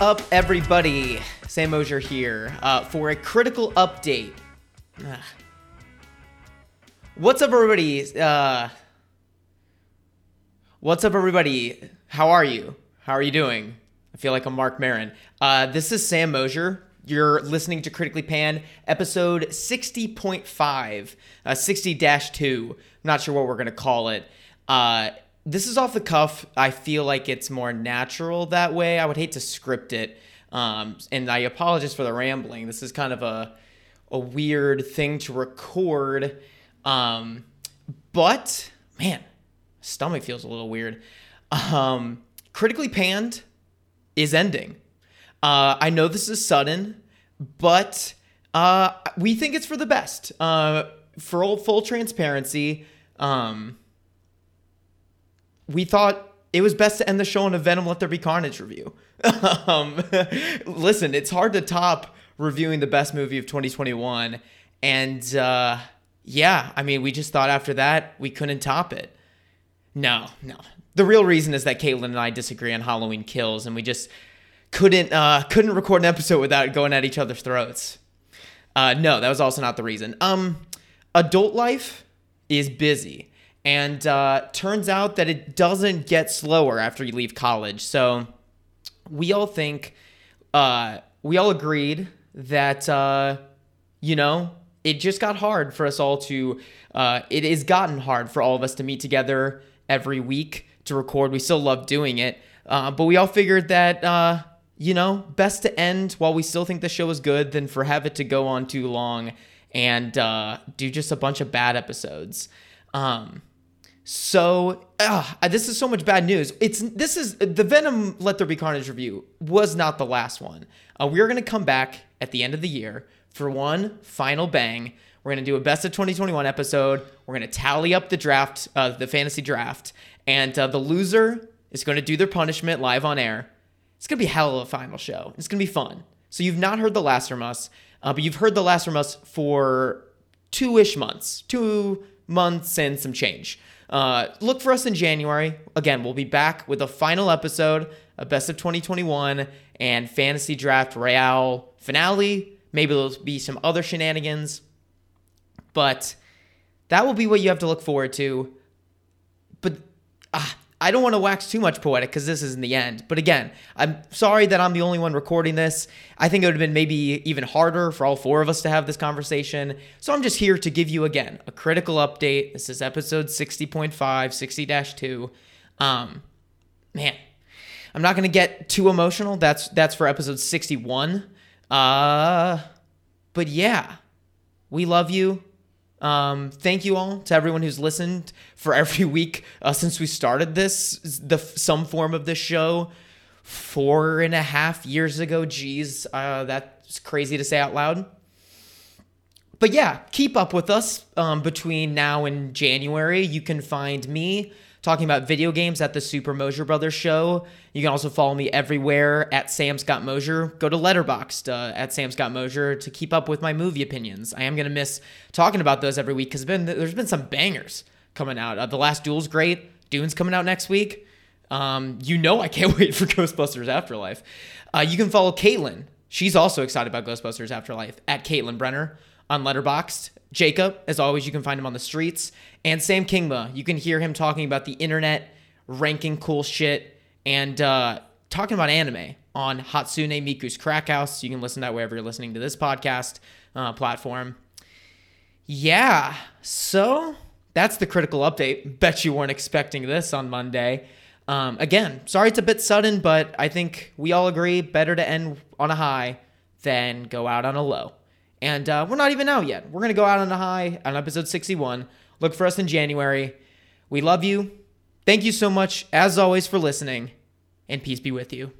Up, everybody? Sam Mosier here uh, for a critical update. Ugh. What's up, everybody? Uh, what's up, everybody? How are you? How are you doing? I feel like I'm Marc Maron. Uh, this is Sam Mosier. You're listening to Critically Panned, episode 60.5, uh, 60 2. I'm not sure what we're going to call it. This is off the cuff. I feel like it's more natural that way. I would hate to script it. Um, and I apologize for the rambling. This is kind of a, a weird thing to record. Um, but, man, stomach feels a little weird. Um, Critically Panned is ending. Uh, I know this is sudden, but uh, we think it's for the best. Uh, for full transparency, um, we thought it was best to end the show on a Venom Let There Be Carnage review. um, listen, it's hard to top reviewing the best movie of 2021. And uh, yeah, I mean, we just thought after that we couldn't top it. No, no. The real reason is that Caitlin and I disagree on Halloween Kills, and we just couldn't uh, couldn't record an episode without going at each other's throats. Uh, no, that was also not the reason. Um, adult life is busy, and uh, turns out that it doesn't get slower after you leave college. So we all think, uh, we all agreed that uh, you know it just got hard for us all to. Uh, it has gotten hard for all of us to meet together every week to record. We still love doing it, uh, but we all figured that uh, you know, best to end while we still think the show is good than for have it to go on too long and uh, do just a bunch of bad episodes. Um, so uh, this is so much bad news. It's this is the Venom Let There Be Carnage review was not the last one. Uh, we are going to come back at the end of the year for one final bang. We're going to do a best of 2021 episode. We're going to tally up the draft, uh, the fantasy draft, and uh, the loser is going to do their punishment live on air. It's gonna be a hell of a final show. It's gonna be fun. So you've not heard the last from us, uh, but you've heard the last from us for two-ish months, two months and some change. Uh, look for us in January. Again, we'll be back with a final episode, a best of 2021 and fantasy draft royale finale. Maybe there'll be some other shenanigans, but that will be what you have to look forward to. But I don't want to wax too much poetic because this isn't the end. But again, I'm sorry that I'm the only one recording this. I think it would have been maybe even harder for all four of us to have this conversation. So I'm just here to give you again a critical update. This is episode 60.5, 60 2. Um, man, I'm not gonna get too emotional. That's that's for episode 61. Uh, but yeah, we love you. Um, thank you all to everyone who's listened for every week uh, since we started this, the some form of this show, four and a half years ago. Geez, uh, that's crazy to say out loud. But yeah, keep up with us um, between now and January. You can find me talking about video games at the Super Mosier Brothers show. You can also follow me everywhere at Sam Scott Mosier. Go to Letterboxd uh, at Sam Scott Mosier to keep up with my movie opinions. I am gonna miss talking about those every week because there's been some bangers coming out. Uh, the Last Duel's great. Dune's coming out next week. Um, you know I can't wait for Ghostbusters Afterlife. Uh, you can follow Caitlin. She's also excited about Ghostbusters Afterlife at Caitlin Brenner on Letterboxd. Jacob, as always, you can find him on the streets. And Sam Kingma, you can hear him talking about the internet, ranking cool shit, and uh, talking about anime on Hatsune Miku's Crack House. You can listen to that wherever you're listening to this podcast uh, platform. Yeah, so that's the critical update. Bet you weren't expecting this on Monday. Um, again, sorry it's a bit sudden, but I think we all agree better to end on a high than go out on a low. And uh, we're not even out yet. We're going to go out on a high on episode 61. Look for us in January. We love you. Thank you so much, as always, for listening, and peace be with you.